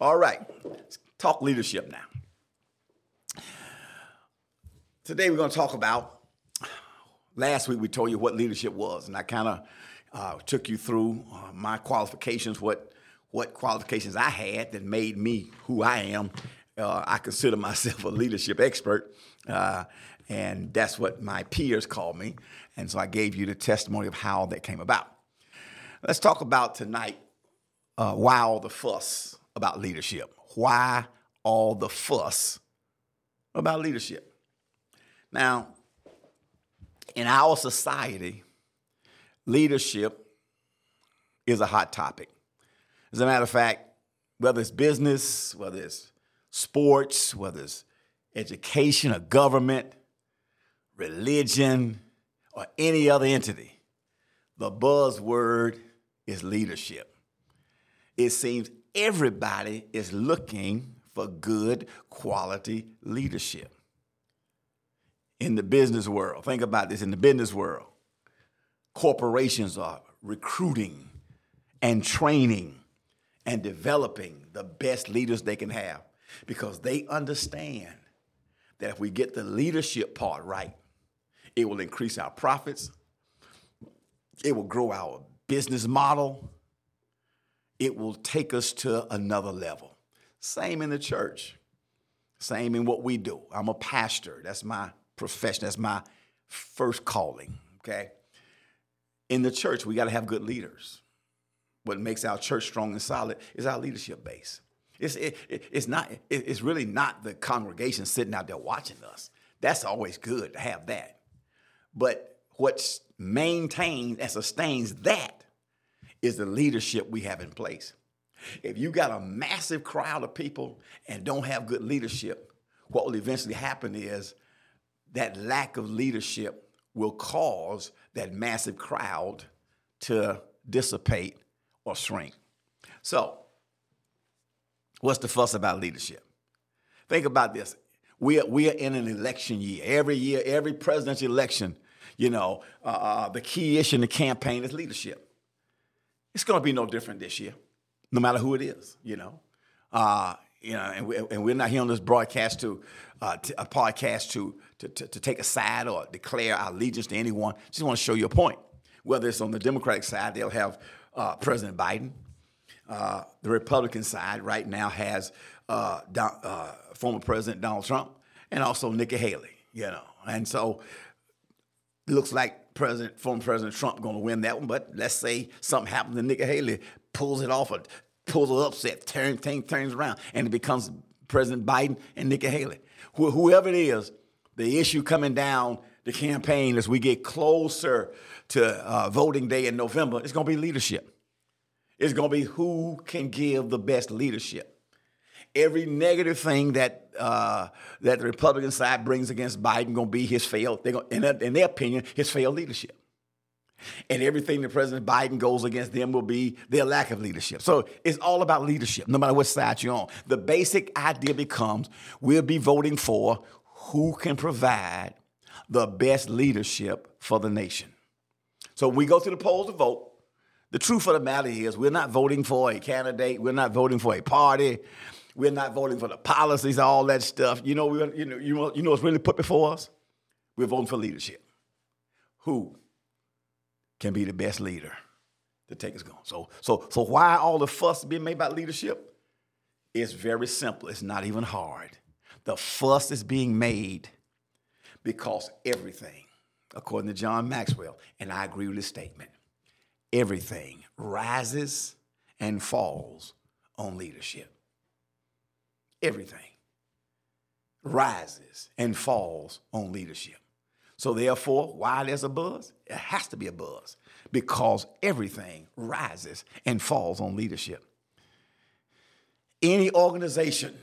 All right, let's talk leadership now. Today we're going to talk about. Last week we told you what leadership was, and I kind of uh, took you through uh, my qualifications, what what qualifications I had that made me who I am. Uh, I consider myself a leadership expert, uh, and that's what my peers call me. And so I gave you the testimony of how that came about. Let's talk about tonight uh, why all the fuss about leadership. Why all the fuss about leadership? Now, in our society, leadership is a hot topic. As a matter of fact, whether it's business, whether it's sports, whether it's education or government, religion, or any other entity, the buzzword is leadership. It seems everybody is looking for good quality leadership. In the business world, think about this in the business world, corporations are recruiting and training and developing the best leaders they can have because they understand that if we get the leadership part right, it will increase our profits, it will grow our business model, it will take us to another level. Same in the church, same in what we do. I'm a pastor, that's my profession, that's my first calling, okay? In the church, we got to have good leaders. What makes our church strong and solid is our leadership base. It's, it, it, it's, not, it, it's really not the congregation sitting out there watching us. That's always good to have that. But what maintains and sustains that is the leadership we have in place. If you got a massive crowd of people and don't have good leadership, what will eventually happen is that lack of leadership will cause that massive crowd to dissipate or shrink. So, what's the fuss about leadership? Think about this. We are, we are in an election year. Every year, every presidential election, you know, uh, uh the key issue in the campaign is leadership. It's going to be no different this year, no matter who it is, you know. Uh, you know, and, we, and we're not here on this broadcast to, uh, a podcast to, to, to, to, take a side or declare our allegiance to anyone. Just want to show you a point. Whether it's on the Democratic side, they'll have uh, President Biden. Uh, the Republican side right now has uh, Don, uh, former President Donald Trump and also Nikki Haley. You know, and so it looks like President, former President Trump going to win that one, but let's say something happens and Nikki Haley pulls it off or pulls an upset, turn, thing turns around, and it becomes President Biden and Nikki Haley. Wh- whoever it is, the issue coming down the campaign as we get closer to uh, voting day in November, it's going to be leadership. It's going to be who can give the best leadership every negative thing that uh, that the Republican side brings against Biden going to be his failed, they're gonna, in, in their opinion, his failed leadership. And everything that President Biden goes against them will be their lack of leadership. So it's all about leadership, no matter what side you're on. The basic idea becomes we'll be voting for who can provide the best leadership for the nation. So we go to the polls to vote. The truth of the matter is, we're not voting for a candidate, we're not voting for a party, we're not voting for the policies, all that stuff. You know, we, you know, you know, you know what's really put before us? We're voting for leadership. Who can be the best leader to take us going? So, so, so why all the fuss being made about leadership? It's very simple. It's not even hard. The fuss is being made because everything, according to John Maxwell, and I agree with his statement, everything rises and falls on leadership everything rises and falls on leadership. So, therefore, why there's a buzz? It has to be a buzz because everything rises and falls on leadership. Any organization,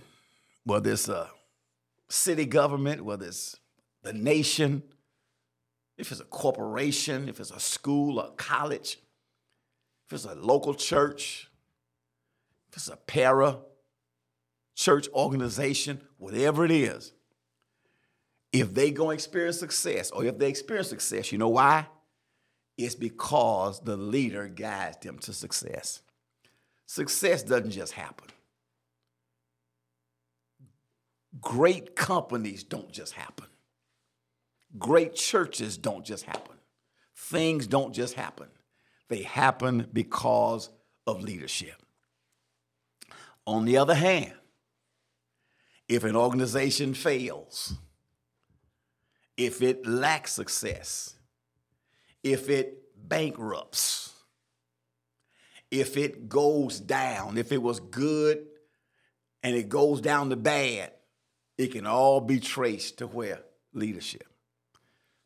whether it's a city government, whether it's the nation, if it's a corporation, if it's a school, a college, if it's a local church, if it's a para church organization, whatever it is, if they going to experience success or if they experience success, you know why? It's because the leader guides them to success. Success doesn't just happen. Great companies don't just happen. Great churches don't just happen. Things don't just happen. They happen because of leadership. On the other hand, if an organization fails, if it lacks success, if it bankrupts, if it goes down, if it was good and it goes down to bad, it can all be traced to where? Leadership.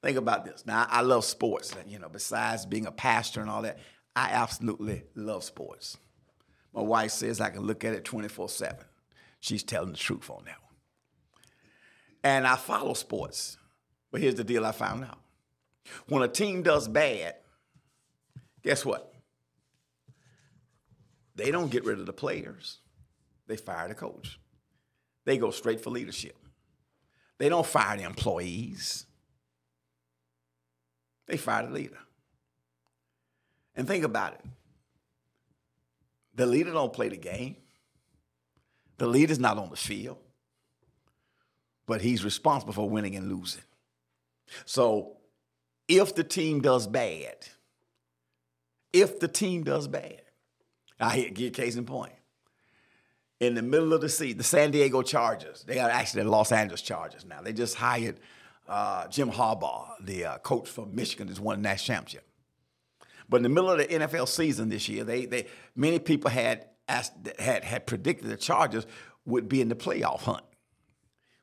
Think about this. Now, I love sports. You know, besides being a pastor and all that, I absolutely love sports. My wife says I can look at it 24 7. She's telling the truth on that one. And I follow sports. But here's the deal I found out when a team does bad, guess what? They don't get rid of the players, they fire the coach. They go straight for leadership. They don't fire the employees, they fire the leader. And think about it. The leader don't play the game. The leader's not on the field. But he's responsible for winning and losing. So if the team does bad, if the team does bad, I give case in point. In the middle of the season, the San Diego Chargers, they are actually the Los Angeles Chargers now. They just hired uh, Jim Harbaugh, the uh, coach from Michigan, that's won national championship. But in the middle of the NFL season this year, they, they many people had had had predicted the Chargers would be in the playoff hunt.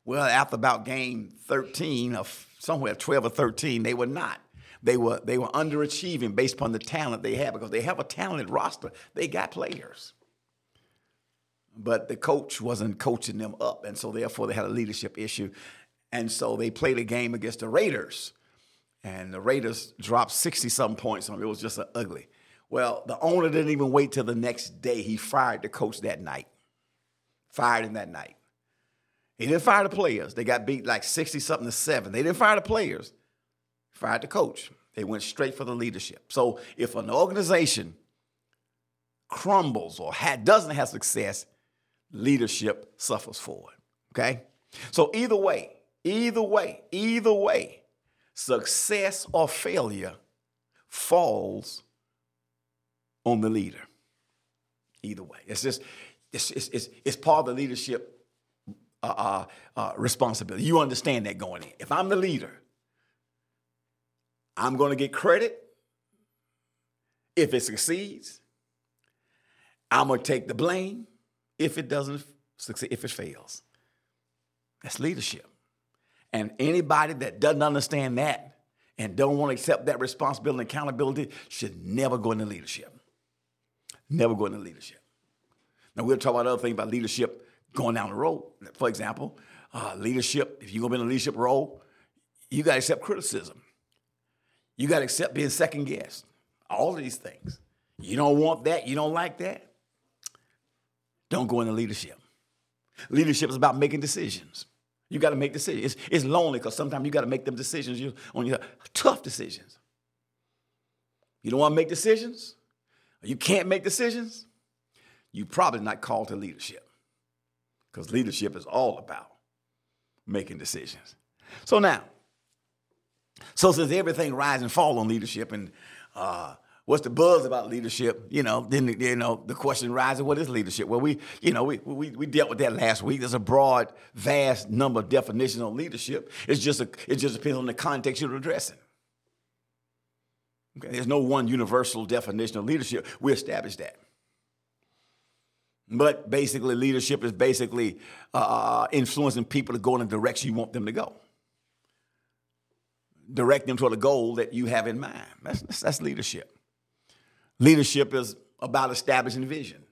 Well, after about game 13 of somewhere 12 or 13, they were not. They were they were underachieving based upon the talent they had because they have a talented roster. They got players. But the coach wasn't coaching them up, and so therefore they had a leadership issue. And so they played a game against the Raiders, and the Raiders dropped 60 some points on them. It was just ugly. Well, the owner didn't even wait till the next day. He fired the coach that night. Fired him that night. He didn't fire the players. They got beat like 60 something to seven. They didn't fire the players, fired the coach. They went straight for the leadership. So if an organization crumbles or doesn't have success, leadership suffers for it. Okay? So either way, either way, either way, success or failure falls on the leader. Either way. It's just, it's, it's, it's, it's part of the leadership uh, uh, uh, responsibility. You understand that going in. If I'm the leader, I'm going to get credit if it succeeds. I'm going to take the blame if it doesn't succeed, if it fails. That's leadership. And anybody that doesn't understand that and don't want to accept that responsibility and accountability should never go into leadership. Never go into leadership. Now, we'll talk about other things about leadership going down the road. For example, uh, leadership, if you're going to be in a leadership role, you got to accept criticism. You got to accept being second guessed. All of these things. You don't want that, you don't like that, don't go into leadership. Leadership is about making decisions. You got to make decisions. It's, it's lonely because sometimes you got to make them decisions you, on your tough decisions. You don't want to make decisions, you can't make decisions, you're probably not called to leadership because leadership is all about making decisions. So now, so since everything rise and fall on leadership, and uh, what's the buzz about leadership? You know, then you know the question rises: What is leadership? Well, we you know we we, we dealt with that last week. There's a broad, vast number of definitions on leadership. It's just a, it just depends on the context you're addressing. Okay, there's no one universal definition of leadership. We established that. But basically, leadership is basically uh, uh, influencing people to go in the direction you want them to go. Direct them toward a goal that you have in mind. That's, that's leadership. Leadership is about establishing vision.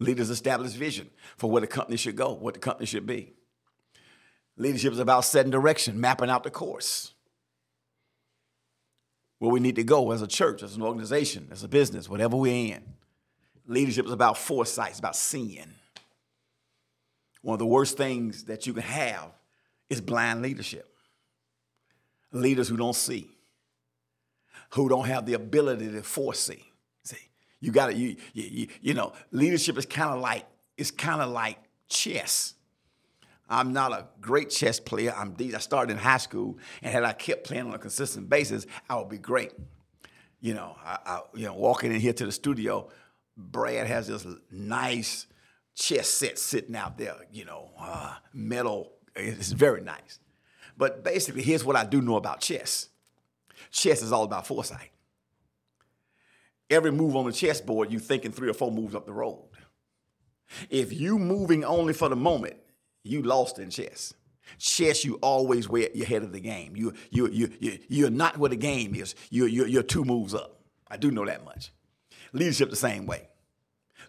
Leaders establish vision for where the company should go, what the company should be. Leadership is about setting direction, mapping out the course. Where we need to go as a church, as an organization, as a business, whatever we're in. Leadership is about foresight, it's about seeing. One of the worst things that you can have is blind leadership. Leaders who don't see, who don't have the ability to foresee. See, you got to you, you you know leadership is kind of like it's kind of like chess. I'm not a great chess player. I'm I started in high school, and had I kept playing on a consistent basis, I would be great. You know, I, I you know walking in here to the studio, Brad has this nice chess set sitting out there. You know, uh, metal. It's very nice. But basically, here's what I do know about chess. Chess is all about foresight. Every move on the chessboard, you thinking three or four moves up the road. If you moving only for the moment, you lost in chess. Chess, you always wear your head of the game. You you you you you're not where the game is. You you you're two moves up. I do know that much. Leadership the same way.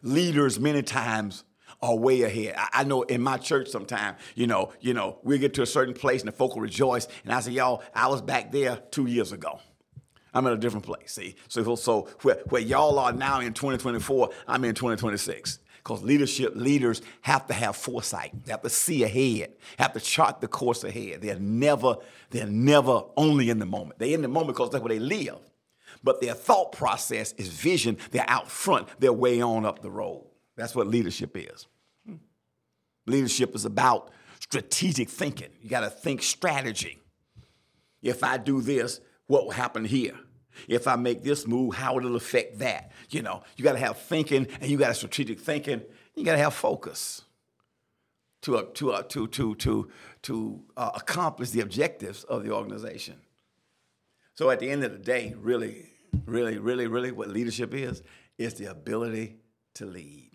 Leaders many times are way ahead. I, I know in my church sometimes, you know, you know, we get to a certain place and the folk will rejoice, and I say, y'all, I was back there two years ago. I'm in a different place. See, so so where, where y'all are now in 2024, I'm in 2026 because leadership leaders have to have foresight they have to see ahead have to chart the course ahead. They're never they're never only in the moment. They're in the moment because that's where they live. But their thought process is vision. They're out front. They're way on up the road. That's what leadership is. Leadership is about strategic thinking. You got to think strategy. If i do this what will happen here if I make this move, how it'll affect that. You know, you got to have thinking and you got to strategic thinking. You got to have focus to, uh, to, uh, to, to, to, to uh, accomplish the objectives of the organization. So at the end of the day, really, really, really, really, what leadership is, is the ability to lead.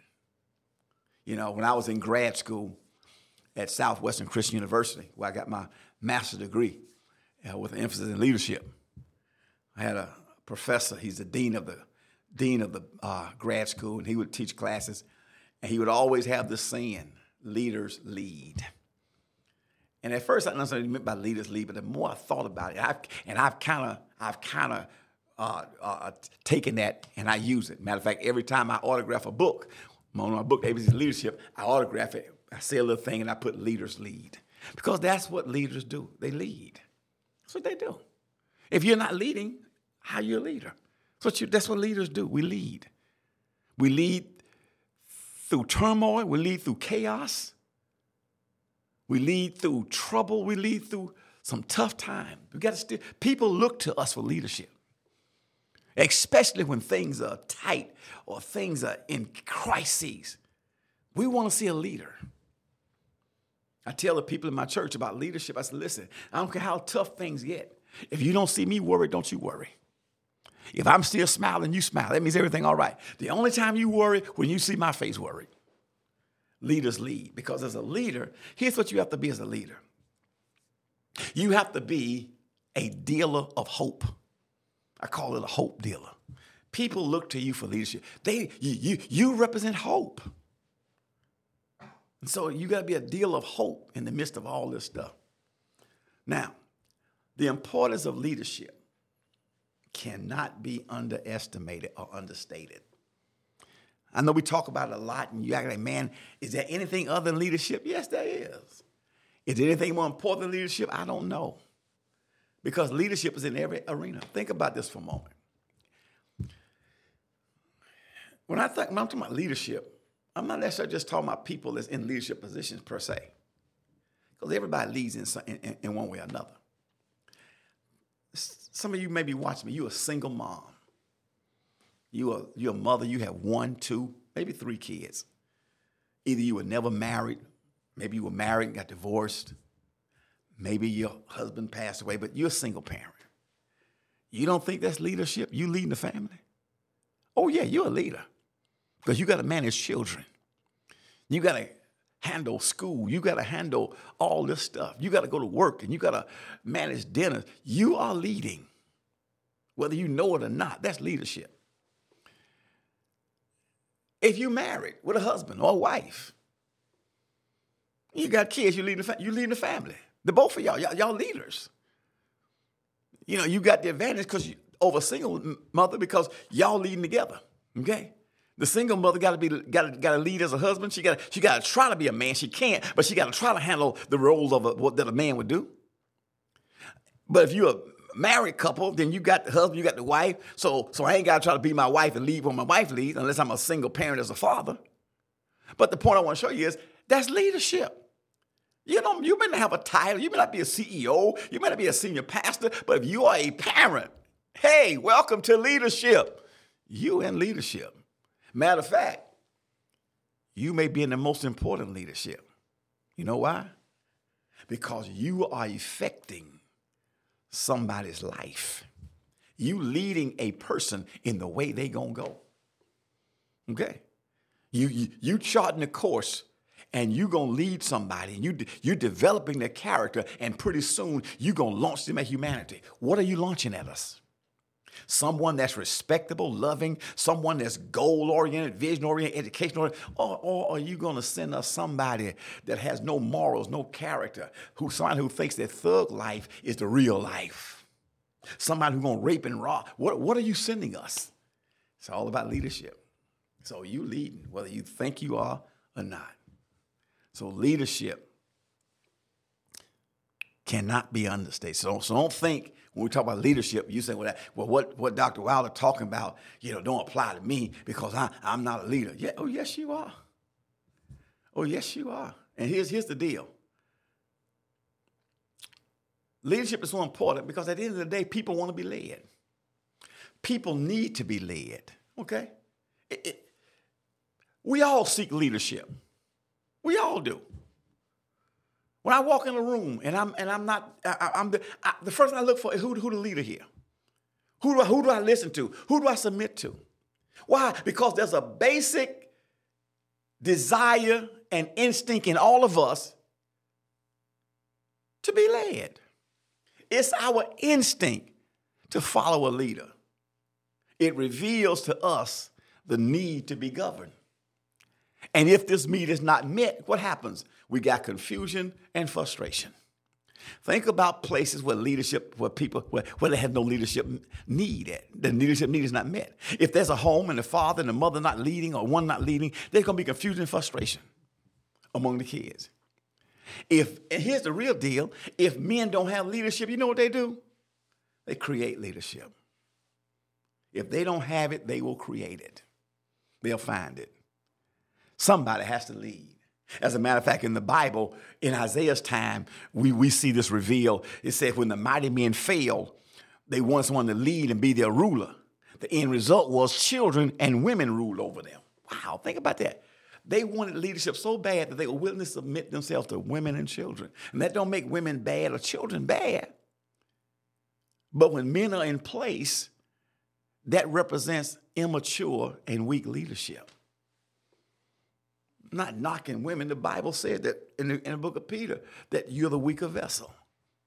You know, when I was in grad school at Southwestern Christian University, where I got my master's degree uh, with an emphasis in leadership, I had a professor. He's the dean of the dean of the uh, grad school, and he would teach classes, and he would always have this saying: "Leaders lead." And at first, I didn't understand what he meant by leaders lead, but the more I thought about it, I've, and I've kind of, I've kind of uh, uh, taken that and I use it. Matter of fact, every time I autograph a book, on my book, ABC's Leadership, I autograph it. I say a little thing and I put leaders lead. Because that's what leaders do. They lead. That's what they do. If you're not leading, how you a leader? That's what, you, that's what leaders do. We lead. We lead through turmoil. We lead through chaos. We lead through trouble. We lead through some tough times. We got to. People look to us for leadership, especially when things are tight or things are in crises. We want to see a leader. I tell the people in my church about leadership. I said, listen, I don't care how tough things get. If you don't see me worried, don't you worry. If I'm still smiling, you smile. That means everything all right. The only time you worry when you see my face worried. Leaders lead because as a leader, here's what you have to be as a leader. You have to be a dealer of hope. I call it a hope dealer. People look to you for leadership. They you you, you represent hope. And so you got to be a dealer of hope in the midst of all this stuff. Now, the importance of leadership cannot be underestimated or understated. I know we talk about it a lot, and you act like, man, is there anything other than leadership? Yes, there is. Is there anything more important than leadership? I don't know. Because leadership is in every arena. Think about this for a moment. When I think when I'm talking about leadership, I'm not necessarily just talking about people that's in leadership positions per se. Because everybody leads in, in, in one way or another some of you may be watching me. You're a single mom. You you're a mother. You have one, two, maybe three kids. Either you were never married, maybe you were married and got divorced, maybe your husband passed away, but you're a single parent. You don't think that's leadership? You leading the family? Oh yeah, you're a leader because you got to manage children. You got to handle school. You got to handle all this stuff. You got to go to work and you got to manage dinner. You are leading, whether you know it or not. That's leadership. If you're married with a husband or a wife, you got kids, you lead the, you lead the family. The both of y'all, y'all, y'all leaders. You know, you got the advantage because over a single mother because y'all leading together. Okay? The single mother got to be got got to lead as a husband. She got she got to try to be a man. She can't, but she got to try to handle the roles of a, what that a man would do. But if you're a married couple, then you got the husband, you got the wife. So so I ain't got to try to be my wife and lead when my wife leads, unless I'm a single parent as a father. But the point I want to show you is that's leadership. You know, you may not have a title, you may not be a CEO, you may not be a senior pastor, but if you are a parent, hey, welcome to leadership. You in leadership. Matter of fact, you may be in the most important leadership. You know why? Because you are affecting somebody's life. You leading a person in the way they gonna go. Okay? You, you, you charting the course and you gonna lead somebody and you you're developing their character and pretty soon you gonna launch them at humanity. What are you launching at us? Someone that's respectable, loving, someone that's goal oriented, vision oriented, education oriented, or, or are you going to send us somebody that has no morals, no character, who somebody who thinks that thug life is the real life? Somebody who's going to rape and rob. What, what are you sending us? It's all about leadership. So you leading, whether you think you are or not. So leadership cannot be understated. So, so don't think when we talk about leadership, you say, well, that, well what, what Dr. Wilder talking about, you know, don't apply to me because I, I'm not a leader. Yeah, oh, yes, you are. Oh, yes, you are. And here's, here's the deal. Leadership is so important because at the end of the day, people want to be led. People need to be led, okay? It, it, we all seek leadership. We all do. When I walk in a room and I'm and I'm not, I, am the I, the first thing I look for is who who the leader here. Who do I, who do I listen to? Who do I submit to? Why? Because there's a basic desire and instinct in all of us to be led. It's our instinct to follow a leader. It reveals to us the need to be governed. And if this need is not met, what happens? We got confusion and frustration. Think about places where leadership, where people, where, where they have no leadership need. The leadership need is not met. If there's a home and the father and the mother not leading or one not leading, there's going to be confusion and frustration among the kids. If and here's the real deal: if men don't have leadership, you know what they do? They create leadership. If they don't have it, they will create it. They'll find it. Somebody has to lead. As a matter of fact, in the Bible, in Isaiah's time, we, we see this revealed. It says, when the mighty men failed, they wanted someone to lead and be their ruler. The end result was children and women ruled over them. Wow, think about that. They wanted leadership so bad that they were willing to submit themselves to women and children. And that don't make women bad or children bad. But when men are in place, that represents immature and weak leadership not knocking women. The Bible said that in the, in the book of Peter that you're the weaker vessel.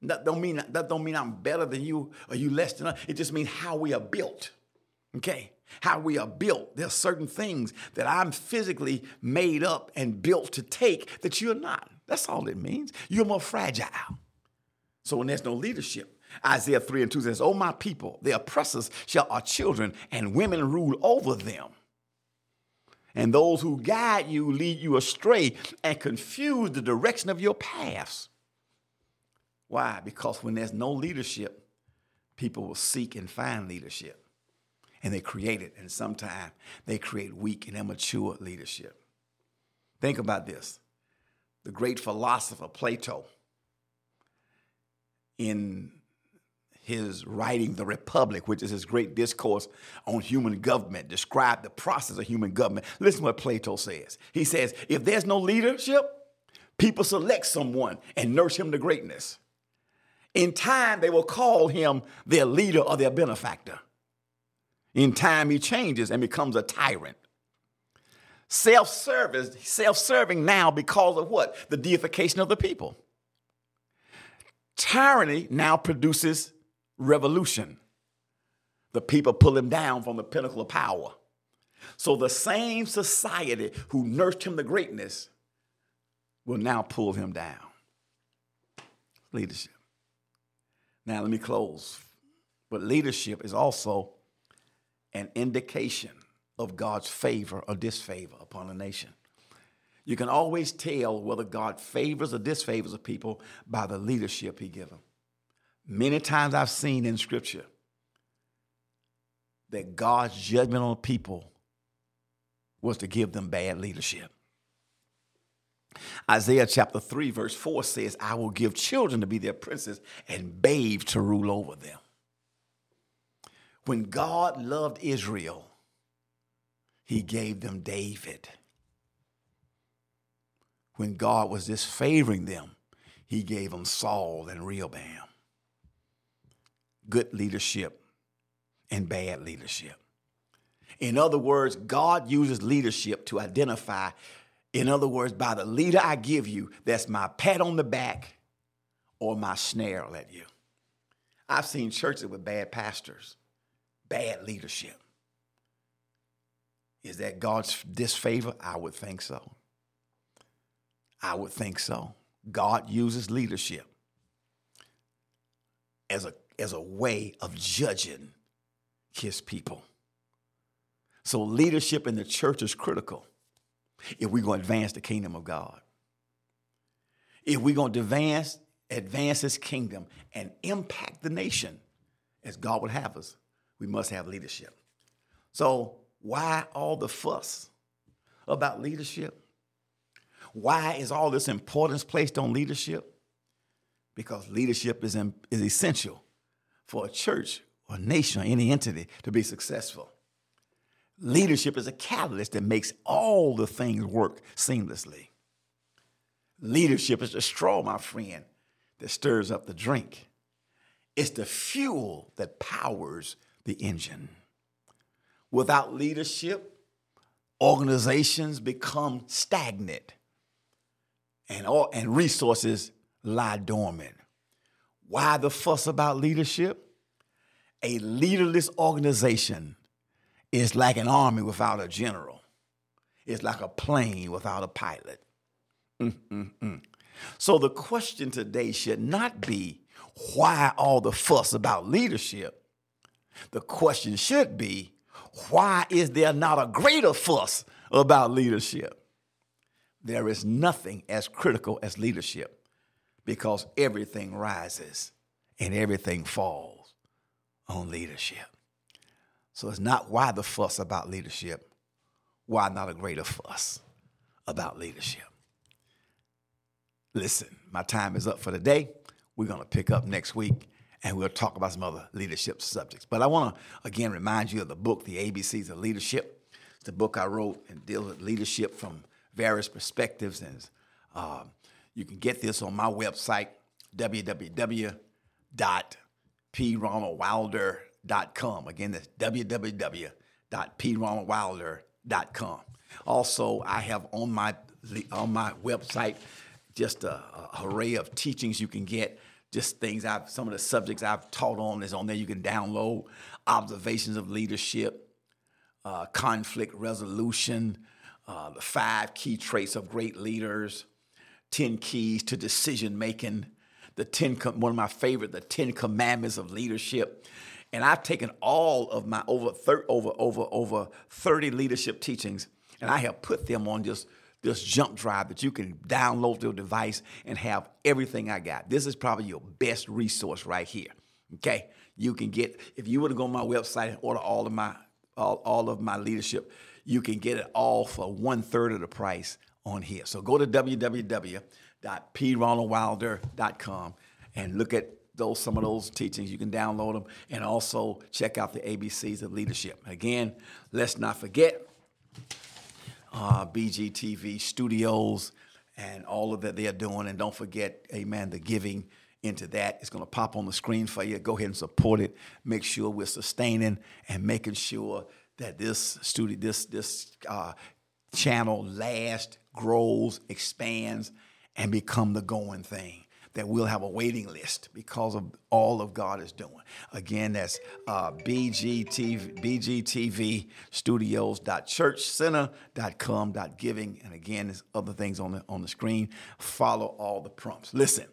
That don't mean that don't mean I'm better than you or you less than us. It just means how we are built. Okay? How we are built. There's certain things that I'm physically made up and built to take that you're not. That's all it means. You're more fragile. So when there's no leadership, Isaiah 3 and 2 says, Oh, my people, the oppressors shall our children, and women rule over them. And those who guide you lead you astray and confuse the direction of your paths. Why? Because when there's no leadership, people will seek and find leadership. And they create it. And sometimes they create weak and immature leadership. Think about this. The great philosopher Plato, in his writing The Republic, which is his great discourse on human government, describe the process of human government. Listen to what Plato says. He says, if there's no leadership, people select someone and nurse him to greatness. In time, they will call him their leader or their benefactor. In time, he changes and becomes a tyrant. Self-service, self-serving now because of what? The deification of the people. Tyranny now produces revolution. The people pull him down from the pinnacle of power. So the same society who nursed him to greatness will now pull him down. Leadership. Now, let me close. But leadership is also an indication of God's favor or disfavor upon a nation. You can always tell whether God favors or disfavors a people by the leadership he gives them. Many times I've seen in scripture that God's judgment on people was to give them bad leadership. Isaiah chapter 3, verse 4 says, I will give children to be their princes and babes to rule over them. When God loved Israel, he gave them David. When God was disfavoring them, he gave them Saul and Rehoboam. Good leadership and bad leadership. In other words, God uses leadership to identify, in other words, by the leader I give you, that's my pat on the back or my snare at you. I've seen churches with bad pastors, bad leadership. Is that God's disfavor? I would think so. I would think so. God uses leadership as a, as a way of judging his people. So, leadership in the church is critical if we're going to advance the kingdom of God. If we're going to advance, advance his kingdom and impact the nation as God would have us, we must have leadership. So, why all the fuss about leadership? Why is all this importance placed on leadership? Because leadership is, in, is essential for a church or nation or any entity to be successful. Leadership is a catalyst that makes all the things work seamlessly. Leadership is the straw, my friend, that stirs up the drink. It's the fuel that powers the engine. Without leadership, organizations become stagnant and, all, and resources lie dormant. Why the fuss about leadership? A leaderless organization is like an army without a general. It's like a plane without a pilot. Mm-mm-mm. So the question today should not be why all the fuss about leadership. The question should be why is there not a greater fuss about leadership? There is nothing as critical as leadership because everything rises and everything falls on leadership. So it's not why the fuss about leadership, why not a greater fuss about leadership. Listen, my time is up for today. We're going to pick up next week and we'll talk about some other leadership subjects. But I want to again remind you of the book, The ABCs of Leadership. It's the book I wrote and deals with leadership from various perspectives. And uh, you can get this on my website, www.pronaldwilder.com. Again, that's www.pronaldwilder.com. Also, I have on my on my website just a, a array of teachings you can get just things I've some of the subjects I've taught on is on there. You can download observations of leadership, uh, conflict resolution, uh, the five key traits of great leaders, 10 keys to decision making, the 10, one of my favorite, the 10 commandments of leadership. And I've taken all of my over, thir- over, over, over 30 leadership teachings and I have put them on just this jump drive that you can download to your device and have everything I got. This is probably your best resource right here. Okay, you can get if you were to go on my website and order all of my all, all of my leadership you can get it all for one third of the price on here. So go to www.pronaldwilder.com and look at those some of those teachings. You can download them and also check out the ABCs of leadership. Again, let's not forget uh, BGTV Studios and all of that they're doing. And don't forget, amen, the giving into that. It's going to pop on the screen for you. Go ahead and support it. Make sure we're sustaining and making sure that this studio, this this uh, channel lasts, grows, expands, and become the going thing. That we'll have a waiting list because of all of God is doing. Again, that's uh, BGTV, BGTV Studios.churchcenter.com. Giving, and again, there's other things on the on the screen. Follow all the prompts. Listen,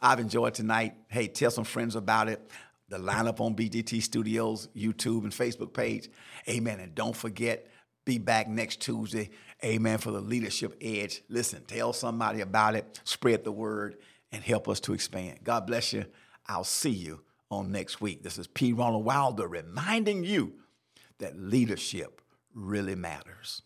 I've enjoyed tonight. Hey, tell some friends about it the lineup on BGT Studios, YouTube, and Facebook page. Amen. And don't forget, be back next Tuesday. Amen. For the Leadership Edge. Listen, tell somebody about it, spread the word, and help us to expand. God bless you. I'll see you on next week. This is P. Ronald Wilder reminding you that leadership really matters.